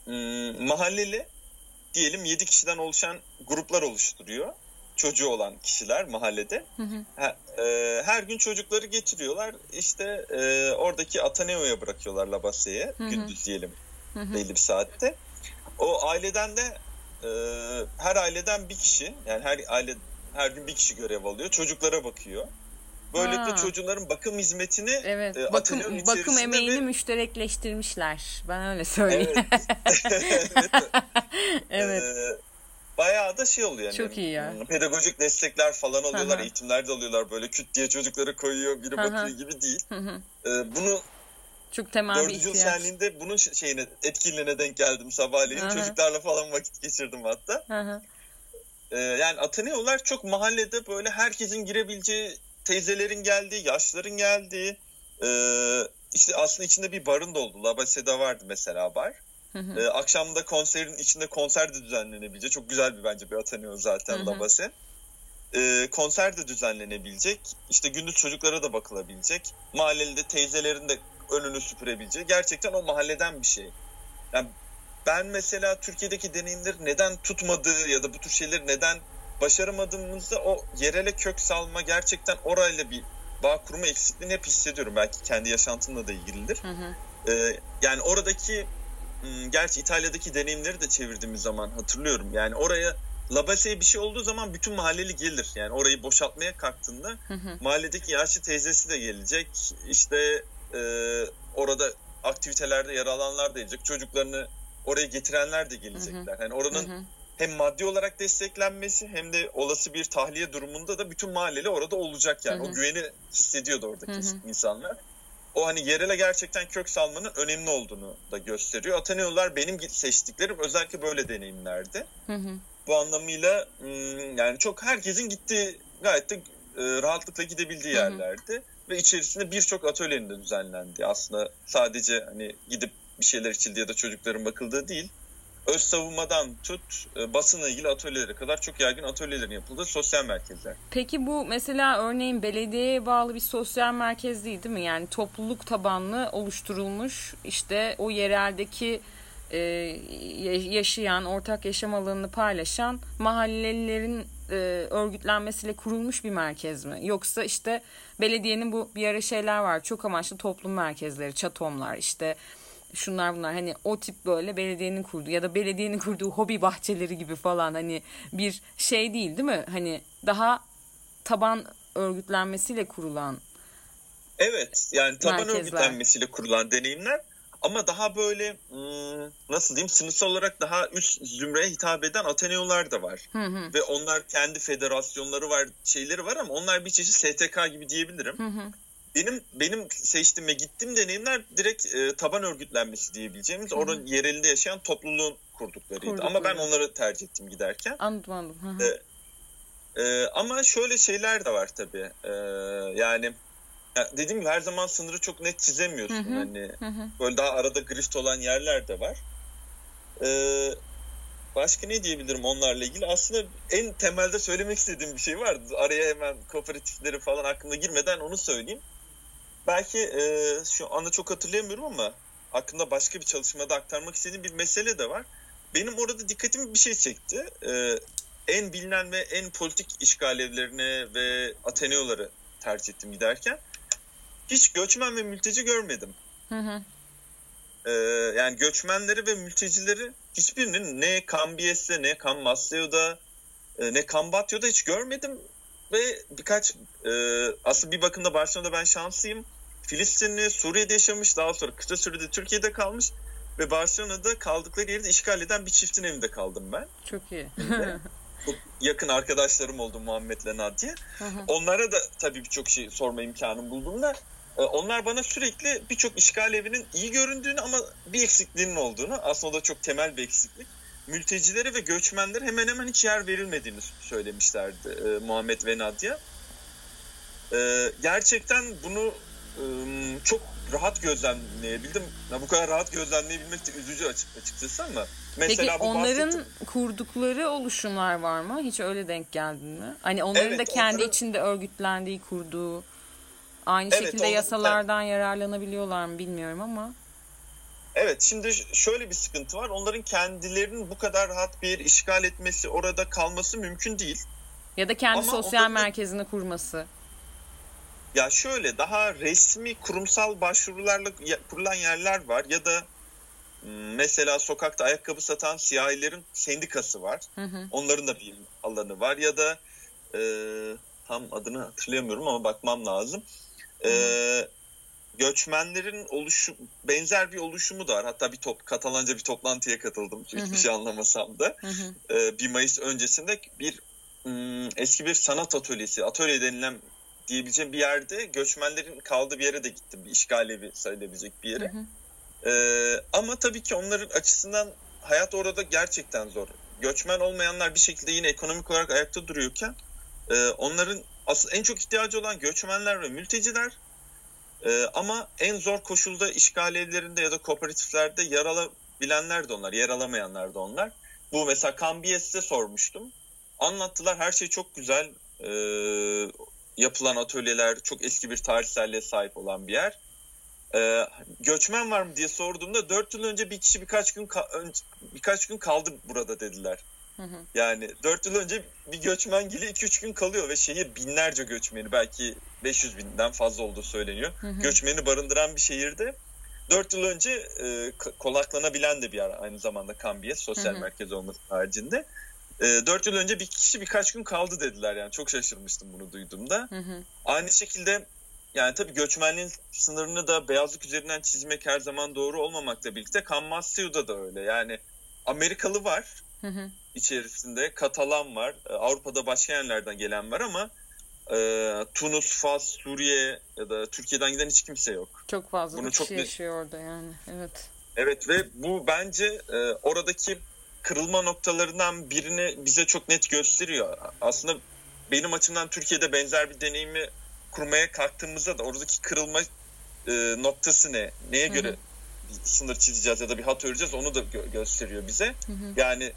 Hmm, mahalleli diyelim 7 kişiden oluşan gruplar oluşturuyor çocuğu olan kişiler mahallede. Hı hı. Her, e, her gün çocukları getiriyorlar. İşte e, oradaki Ataneo'ya bırakıyorlar Labase'ye gündüz diyelim hı hı. belli bir saatte. O aileden de e, her aileden bir kişi yani her aile her gün bir kişi görev alıyor. Çocuklara bakıyor. Böylelikle ha. çocukların bakım hizmetini evet, e, bakım, bakım emeğini ve... müşterekleştirmişler. Ben öyle söyleyeyim. Evet. evet. Ee, bayağı da şey oluyor yani. Çok iyi ya. Pedagojik destekler falan alıyorlar, Aha. eğitimler de alıyorlar böyle küt diye çocukları koyuyor, biri Aha. bakıyor gibi değil. Ee, bunu çok temel bir ihtiyaç. yıl şenliğinde bunun şeyine etkinliğine denk geldim sabahleyin. Aha. Çocuklarla falan vakit geçirdim hatta. Aha. Ee, yani Ateneolar çok mahallede böyle herkesin girebileceği, teyzelerin geldiği, yaşların geldiği, e, işte aslında içinde bir barın da oldu. Labase'de vardı mesela bar. Hı hı. E, akşamda konserin içinde konser de düzenlenebilecek. Çok güzel bir bence bir Ateneo zaten Labase. E, konser de düzenlenebilecek. İşte gündüz çocuklara da bakılabilecek. Mahallede teyzelerin de önünü süpürebilecek. Gerçekten o mahalleden bir şey. Yani ben mesela Türkiye'deki deneyimler neden tutmadığı ya da bu tür şeyleri neden başaramadığımızda o yerele kök salma gerçekten orayla bir bağ kurma eksikliğini hep hissediyorum. Belki kendi yaşantımla da ilgilidir. Hı hı. Ee, yani oradaki Hmm, gerçi İtalya'daki deneyimleri de çevirdiğimiz zaman hatırlıyorum. Yani oraya Labase'ye bir şey olduğu zaman bütün mahalleli gelir. Yani orayı boşaltmaya kalktığında hı hı. mahalledeki yaşlı teyzesi de gelecek. İşte e, orada aktivitelerde yer alanlar da gelecek. Çocuklarını oraya getirenler de gelecekler. Hı hı. Yani oranın hı hı. Hem maddi olarak desteklenmesi hem de olası bir tahliye durumunda da bütün mahalleli orada olacak yani. Hı hı. O güveni hissediyordu oradaki hı hı. insanlar o hani yerele gerçekten kök salmanın önemli olduğunu da gösteriyor. Ateneolar benim seçtiklerim özellikle böyle deneyimlerdi. Hı hı. Bu anlamıyla yani çok herkesin gittiği gayet de rahatlıkla gidebildiği hı hı. yerlerdi. Ve içerisinde birçok atölyenin de düzenlendi. Aslında sadece hani gidip bir şeyler içildi ya da çocukların bakıldığı değil öz savunmadan tut e, basınla ilgili atölyelere kadar çok yaygın atölyelerin yapıldığı sosyal merkezler. Peki bu mesela örneğin belediyeye bağlı bir sosyal merkez değil değil mi? Yani topluluk tabanlı oluşturulmuş işte o yereldeki e, yaşayan, ortak yaşam alanını paylaşan mahallelilerin e, örgütlenmesiyle kurulmuş bir merkez mi? Yoksa işte belediyenin bu bir ara şeyler var. Çok amaçlı toplum merkezleri, çatomlar işte şunlar bunlar hani o tip böyle belediyenin kurduğu ya da belediyenin kurduğu hobi bahçeleri gibi falan hani bir şey değil değil mi? Hani daha taban örgütlenmesiyle kurulan Evet yani taban Merkezler. örgütlenmesiyle kurulan deneyimler ama daha böyle hmm, nasıl diyeyim sınıfsal olarak daha üst zümreye hitap eden Ateneolar da var. Hı hı. Ve onlar kendi federasyonları var, şeyleri var ama onlar bir çeşit STK gibi diyebilirim. Hı hı. Benim benim seçtiğim ve gittiğim deneyimler direkt e, taban örgütlenmesi diyebileceğimiz oranın yerelinde yaşayan topluluğun kurduklarıydı. Ama ben Kurdukları. onları tercih ettim giderken. Anladım anladım. Hı hı. Evet. Ee, ama şöyle şeyler de var tabii. Ee, yani ya dediğim gibi her zaman sınırı çok net çizemiyorsun. Hı hı. Hani Hı hı. böyle daha arada grift olan yerler de var. Ee, başka ne diyebilirim onlarla ilgili? Aslında en temelde söylemek istediğim bir şey var. Araya hemen kooperatifleri falan aklına girmeden onu söyleyeyim. Belki e, şu anda çok hatırlayamıyorum ama aklımda başka bir çalışmada aktarmak istediğim bir mesele de var. Benim orada dikkatimi bir şey çekti. Ee, en bilinen ve en politik işgal evlerini ve Ateneoları tercih ettim giderken. Hiç göçmen ve mülteci görmedim. Hı hı. Ee, yani göçmenleri ve mültecileri hiçbirinin ne Kambiyes'te ne Kammasleo'da e, ne Kambatya'da hiç görmedim. Ve birkaç e, aslında bir bakımda Barcelona'da ben şanslıyım. Filistinli Suriye'de yaşamış daha sonra kısa sürede Türkiye'de kalmış ve Barcelona'da kaldıkları yeri de işgal eden bir çiftin evinde kaldım ben. Çok iyi. Çok yakın arkadaşlarım oldu Muhammed'le hı. Onlara da tabii birçok şey sorma imkanım bulduğumda e, onlar bana sürekli birçok işgal evinin iyi göründüğünü ama bir eksikliğinin olduğunu aslında o da çok temel bir eksiklik. Mültecilere ve göçmenlere hemen hemen hiç yer verilmediğini söylemişlerdi e, Muhammed ve Nadia. E, gerçekten bunu e, çok rahat gözlemleyebildim. Ya bu kadar rahat gözlemleyebilmek de üzücü açık, açıkçası ama mesela Peki bu onların bahsettiğim- kurdukları oluşumlar var mı? Hiç öyle denk geldin mi? Hani onların Evet, da kendi onların- içinde örgütlendiği, kurduğu aynı Evet, şekilde onların- yasalardan yararlanabiliyorlar mı bilmiyorum ama. Evet şimdi şöyle bir sıkıntı var. Onların kendilerinin bu kadar rahat bir yer işgal etmesi, orada kalması mümkün değil. Ya da kendi Ama sosyal onların- merkezini kurması. Ya şöyle daha resmi kurumsal başvurularla kurulan yerler var ya da mesela sokakta ayakkabı satan siyahilerin sendikası var. Hı hı. Onların da bir alanı var ya da e, tam adını hatırlayamıyorum ama bakmam lazım. E, göçmenlerin oluşu benzer bir oluşumu da var. Hatta bir top Katalanca bir toplantıya katıldım. Hı hı. Hiçbir şey anlamasam da. Hı hı. e, 1 Mayıs öncesinde bir m, eski bir sanat atölyesi, atölye denilen diyebileceğim bir yerde göçmenlerin kaldığı bir yere de gittim. Bir işgal evi sayılabilecek bir yere. Hı hı. E, ama tabii ki onların açısından hayat orada gerçekten zor. Göçmen olmayanlar bir şekilde yine ekonomik olarak ayakta duruyorken e, onların asıl en çok ihtiyacı olan göçmenler ve mülteciler e, ama en zor koşulda işgal evlerinde ya da kooperatiflerde yer alabilenler de onlar, yer alamayanlar da onlar. Bu mesela Kambiyes'te sormuştum. Anlattılar her şey çok güzel. E, yapılan atölyeler çok eski bir tarihselliğe sahip olan bir yer. E, göçmen var mı diye sorduğumda 4 yıl önce bir kişi birkaç gün birkaç gün kaldı burada dediler. Hı hı. Yani 4 yıl önce bir göçmen geliyor 2-3 gün kalıyor ve şehir binlerce göçmeni belki 500 binden fazla olduğu söyleniyor. Hı hı. Göçmeni barındıran bir şehirde 4 yıl önce e, k- konaklanabilen de bir yer aynı zamanda Kambiye sosyal Hı hı. merkez olması haricinde. E, 4 yıl önce bir kişi birkaç gün kaldı dediler yani çok şaşırmıştım bunu duyduğumda. Hı hı. Aynı şekilde yani tabii göçmenliğin sınırını da beyazlık üzerinden çizmek her zaman doğru olmamakla birlikte Kammasyu'da da öyle. Yani Amerikalı var Hı hı. içerisinde, Katalan var, e, Avrupa'da başka yerlerden gelen var ama e, Tunus, Fas, Suriye ya da Türkiye'den giden hiç kimse yok. Çok fazla Bunu çok kişi net- yaşıyor orada yani. Evet. Evet ve bu bence e, oradaki kırılma noktalarından birini bize çok net gösteriyor. Aslında benim açımdan Türkiye'de benzer bir deneyimi kurmaya kalktığımızda da oradaki kırılma e, noktası ne? Neye Hı göre sınır çizeceğiz ya da bir hat öreceğiz onu da gö- gösteriyor bize. Hı hı. Yani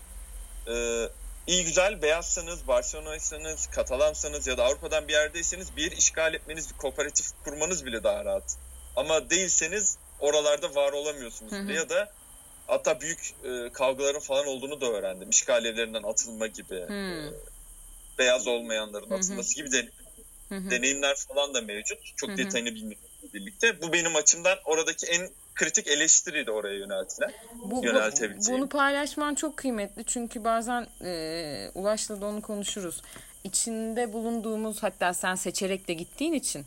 e, iyi güzel beyazsanız, Barcelona'ysanız, Katalansanız ya da Avrupa'dan bir yerdeyseniz bir işgal etmeniz, bir kooperatif kurmanız bile daha rahat. Ama değilseniz oralarda var olamıyorsunuz Hı hı. ya da hatta büyük e, kavgaların falan olduğunu da öğrendim. İşgal evlerinden atılma gibi, Hı. e, beyaz olmayanların Hı hı. atılması gibi de, Hı hı. deneyimler falan da mevcut. Çok Hı hı. detayını bilmiyorum birlikte. Bu benim açımdan oradaki en kritik eleştiriydi oraya yöneltilen. Bu, bu- yöneltebileceğim. bunu paylaşman çok kıymetli çünkü bazen e, Ulaş'la da onu konuşuruz. içinde bulunduğumuz hatta sen seçerek de gittiğin için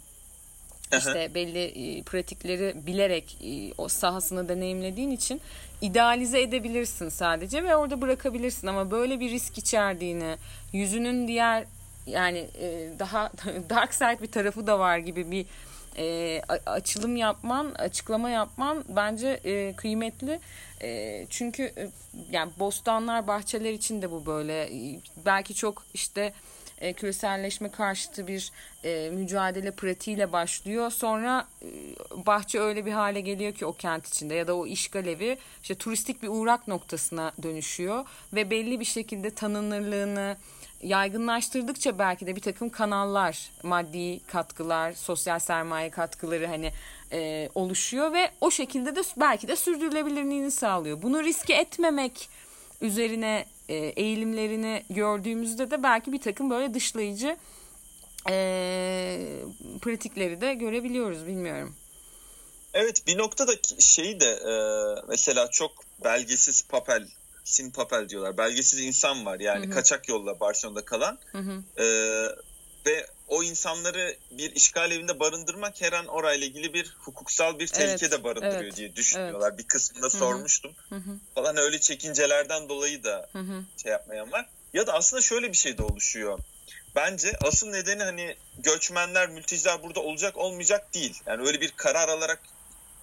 işte belli e, pratikleri bilerek e, o sahasını deneyimlediğin için idealize edebilirsin sadece ve orada bırakabilirsin ama böyle bir risk içerdiğini yüzünün diğer yani e, daha dark side bir tarafı da var gibi bir e, açılım yapman, açıklama yapman bence e, kıymetli. E, çünkü e, yani bostanlar, bahçeler için de bu böyle. E, belki çok işte e, küreselleşme karşıtı bir e, mücadele pratiğiyle başlıyor. Sonra e, bahçe öyle bir hale geliyor ki o kent içinde ya da o işgal evi işte turistik bir uğrak noktasına dönüşüyor ve belli bir şekilde tanınırlığını yaygınlaştırdıkça belki de bir takım kanallar, maddi katkılar, sosyal sermaye katkıları hani e, oluşuyor ve o şekilde de belki de sürdürülebilirliğini sağlıyor. Bunu riske etmemek üzerine e, eğilimlerini gördüğümüzde de belki bir takım böyle dışlayıcı e, pratikleri de görebiliyoruz bilmiyorum. Evet bir noktada şeyi de e, mesela çok belgesiz papel sin papel diyorlar belgesiz insan var yani hı hı. kaçak yolla Barcelona'da kalan hı hı. E, ve o insanları bir işgal evinde barındırmak her an orayla ilgili bir hukuksal bir tehlike de barındırıyor evet, diye düşünüyorlar. Evet. Bir kısmında Hı-hı. sormuştum. Hı-hı. Falan öyle çekincelerden dolayı da Hı-hı. şey yapmayan var. Ya da aslında şöyle bir şey de oluşuyor. Bence asıl nedeni hani göçmenler, mülteciler burada olacak olmayacak değil. Yani öyle bir karar alarak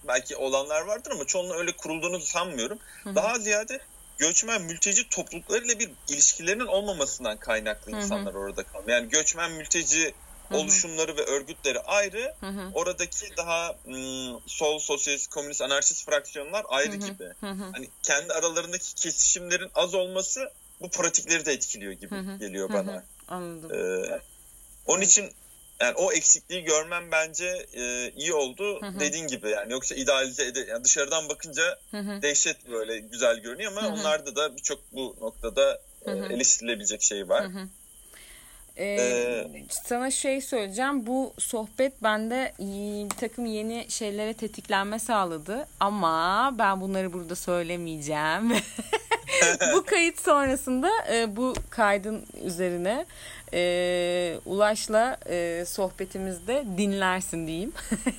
belki olanlar vardır ama çoğunun öyle kurulduğunu sanmıyorum. Hı-hı. Daha ziyade göçmen mülteci topluluklarıyla bir ilişkilerinin olmamasından kaynaklı insanlar hı hı. orada kalıyor. Yani göçmen mülteci Hı-hı. oluşumları ve örgütleri ayrı. Hı-hı. Oradaki daha ım, sol, sosyalist, komünist, anarşist fraksiyonlar ayrı Hı-hı. gibi. Hı-hı. Hani kendi aralarındaki kesişimlerin az olması bu pratikleri de etkiliyor gibi Hı-hı. geliyor bana. Hı-hı. Anladım. Ee, onun için yani o eksikliği görmem bence e, iyi oldu. Hı hı. Dediğin gibi yani yoksa idealize ede yani dışarıdan bakınca hı hı. dehşet böyle güzel görünüyor ama hı hı. onlarda da birçok bu noktada e, eleştirilebilecek şey var. Hı hı. Ee, ee, sana şey söyleyeceğim. Bu sohbet bende bir takım yeni şeylere tetiklenme sağladı. Ama ben bunları burada söylemeyeceğim. bu kayıt sonrasında e, bu kaydın üzerine e, Ulaş'la e, sohbetimizde dinlersin diyeyim.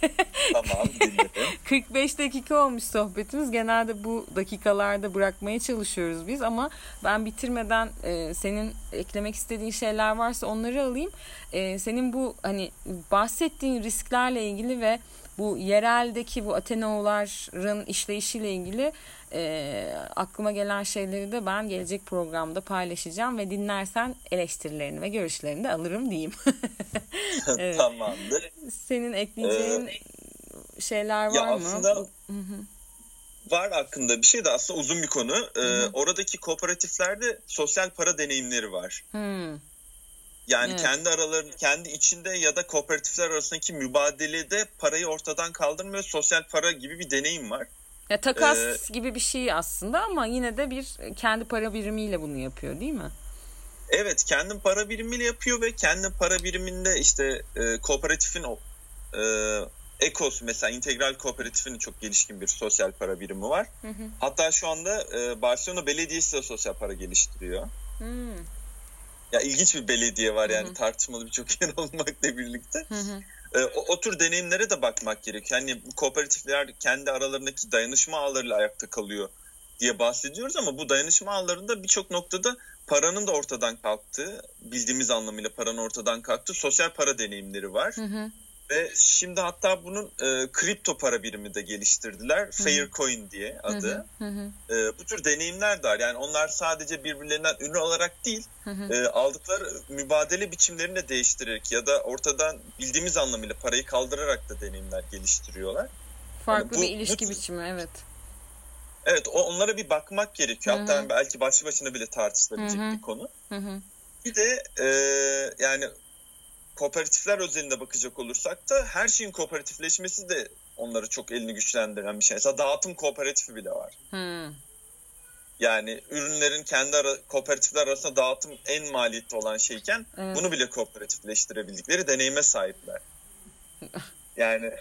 tamam dinledim. 45 dakika olmuş sohbetimiz. Genelde bu dakikalarda bırakmaya çalışıyoruz biz ama ben bitirmeden e, senin eklemek istediğin şeyler varsa onları alayım. E, senin bu hani bahsettiğin risklerle ilgili ve bu yereldeki bu Atenaoların işleyişiyle ilgili e, aklıma gelen şeyleri de ben gelecek programda paylaşacağım ve dinlersen eleştirilerini ve görüşlerini de alırım diyeyim. evet. Tamamdır. Senin ekleyeceğin ee, şeyler var ya mı? Aslında... var hakkında bir şey de aslında uzun bir konu. Ee, oradaki kooperatiflerde sosyal para deneyimleri var. Hı. Yani evet. kendi araları kendi içinde ya da kooperatifler arasındaki mübadelede parayı ortadan kaldırmıyor. Sosyal para gibi bir deneyim var. Ya takas ee, gibi bir şey aslında ama yine de bir kendi para birimiyle bunu yapıyor değil mi? Evet, kendi para birimiyle yapıyor ve kendi para biriminde işte e, kooperatifin e, Ekos mesela integral kooperatifinin çok gelişkin bir sosyal para birimi var. Hı hı. Hatta şu anda e, Barcelona Belediyesi de sosyal para geliştiriyor. Hı. Ya ilginç bir belediye var yani hı hı. tartışmalı birçok yer olmakla birlikte. Hı hı. E, o, o tür deneyimlere de bakmak gerekiyor. Hani kooperatifler kendi aralarındaki dayanışma ağlarıyla ayakta kalıyor diye bahsediyoruz ama bu dayanışma ağlarında birçok noktada paranın da ortadan kalktığı, bildiğimiz anlamıyla paranın ortadan kalktığı sosyal para deneyimleri var. Hı hı. Ve şimdi hatta bunun e, kripto para birimi de geliştirdiler. Hı. Faircoin diye adı. Hı hı. E, bu tür deneyimler de var. Yani onlar sadece birbirlerinden ürün olarak değil, hı. E, aldıkları mübadele biçimlerini de değiştirerek ya da ortadan bildiğimiz anlamıyla parayı kaldırarak da deneyimler geliştiriyorlar. Farklı yani bu, bir ilişki bu, biçimi evet. Evet onlara bir bakmak gerekiyor. Hatta belki başlı başına bile tartışılabilecek bir konu. Hı hı. Bir de e, yani kooperatifler özelinde bakacak olursak da her şeyin kooperatifleşmesi de onları çok elini güçlendiren bir şey. Mesela dağıtım kooperatifi bile var. Hmm. Yani ürünlerin kendi ara, kooperatifler arasında dağıtım en maliyetli olan şeyken evet. bunu bile kooperatifleştirebildikleri deneyime sahipler. yani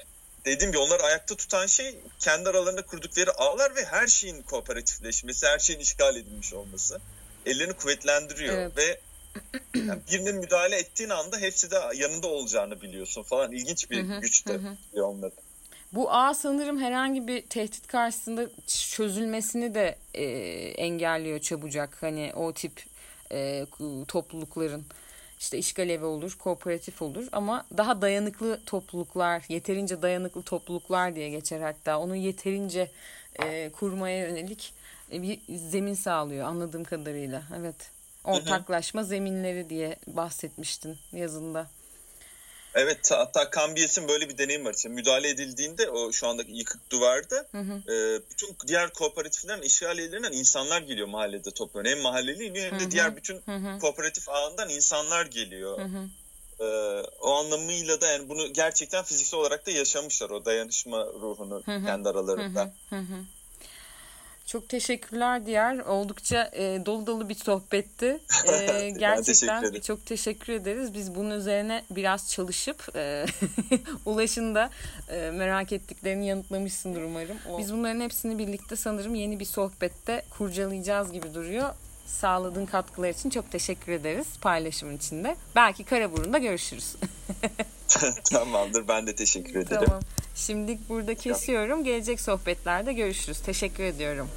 dediğim gibi onları ayakta tutan şey kendi aralarında kurdukları ağlar ve her şeyin kooperatifleşmesi, her şeyin işgal edilmiş olması ellerini kuvvetlendiriyor evet. ve Yani birinin müdahale ettiğin anda hepsi de yanında olacağını biliyorsun falan. İlginç bir güç de onları. Bu ağ sanırım herhangi bir tehdit karşısında çözülmesini de e, engelliyor çabucak. Hani o tip e, toplulukların işte işgal evi olur, kooperatif olur ama daha dayanıklı topluluklar, yeterince dayanıklı topluluklar diye geçer hatta. Onu yeterince e, kurmaya yönelik e, bir zemin sağlıyor anladığım kadarıyla. Evet. Ortaklaşma zeminleri diye bahsetmiştin yazında. Evet hatta Kambiyes'in böyle bir deneyim var. İşte müdahale edildiğinde o şu andaki yıkık duvarda hı hı. E, bütün diğer kooperatiflerin işgal edilerinden insanlar geliyor mahallede toplanıyor. Hem mahalleli iniyor hem de hı hı. diğer bütün hı hı. kooperatif ağından insanlar geliyor. Hı hı. E, o anlamıyla da yani bunu gerçekten fiziksel olarak da yaşamışlar o dayanışma ruhunu hı hı. kendi aralarında. Hı hı. Hı hı. Çok teşekkürler Diğer. Oldukça e, dolu dolu bir sohbetti. E, gerçekten teşekkür çok teşekkür ederiz. Biz bunun üzerine biraz çalışıp e, Ulaş'ın da e, merak ettiklerini yanıtlamışsındır umarım. O... Biz bunların hepsini birlikte sanırım yeni bir sohbette kurcalayacağız gibi duruyor. Sağladığın katkılar için çok teşekkür ederiz paylaşımın içinde. Belki Karaburun'da görüşürüz. Tamamdır. Ben de teşekkür ederim. Tamam. Şimdilik burada kesiyorum. Gelecek sohbetlerde görüşürüz. Teşekkür ediyorum.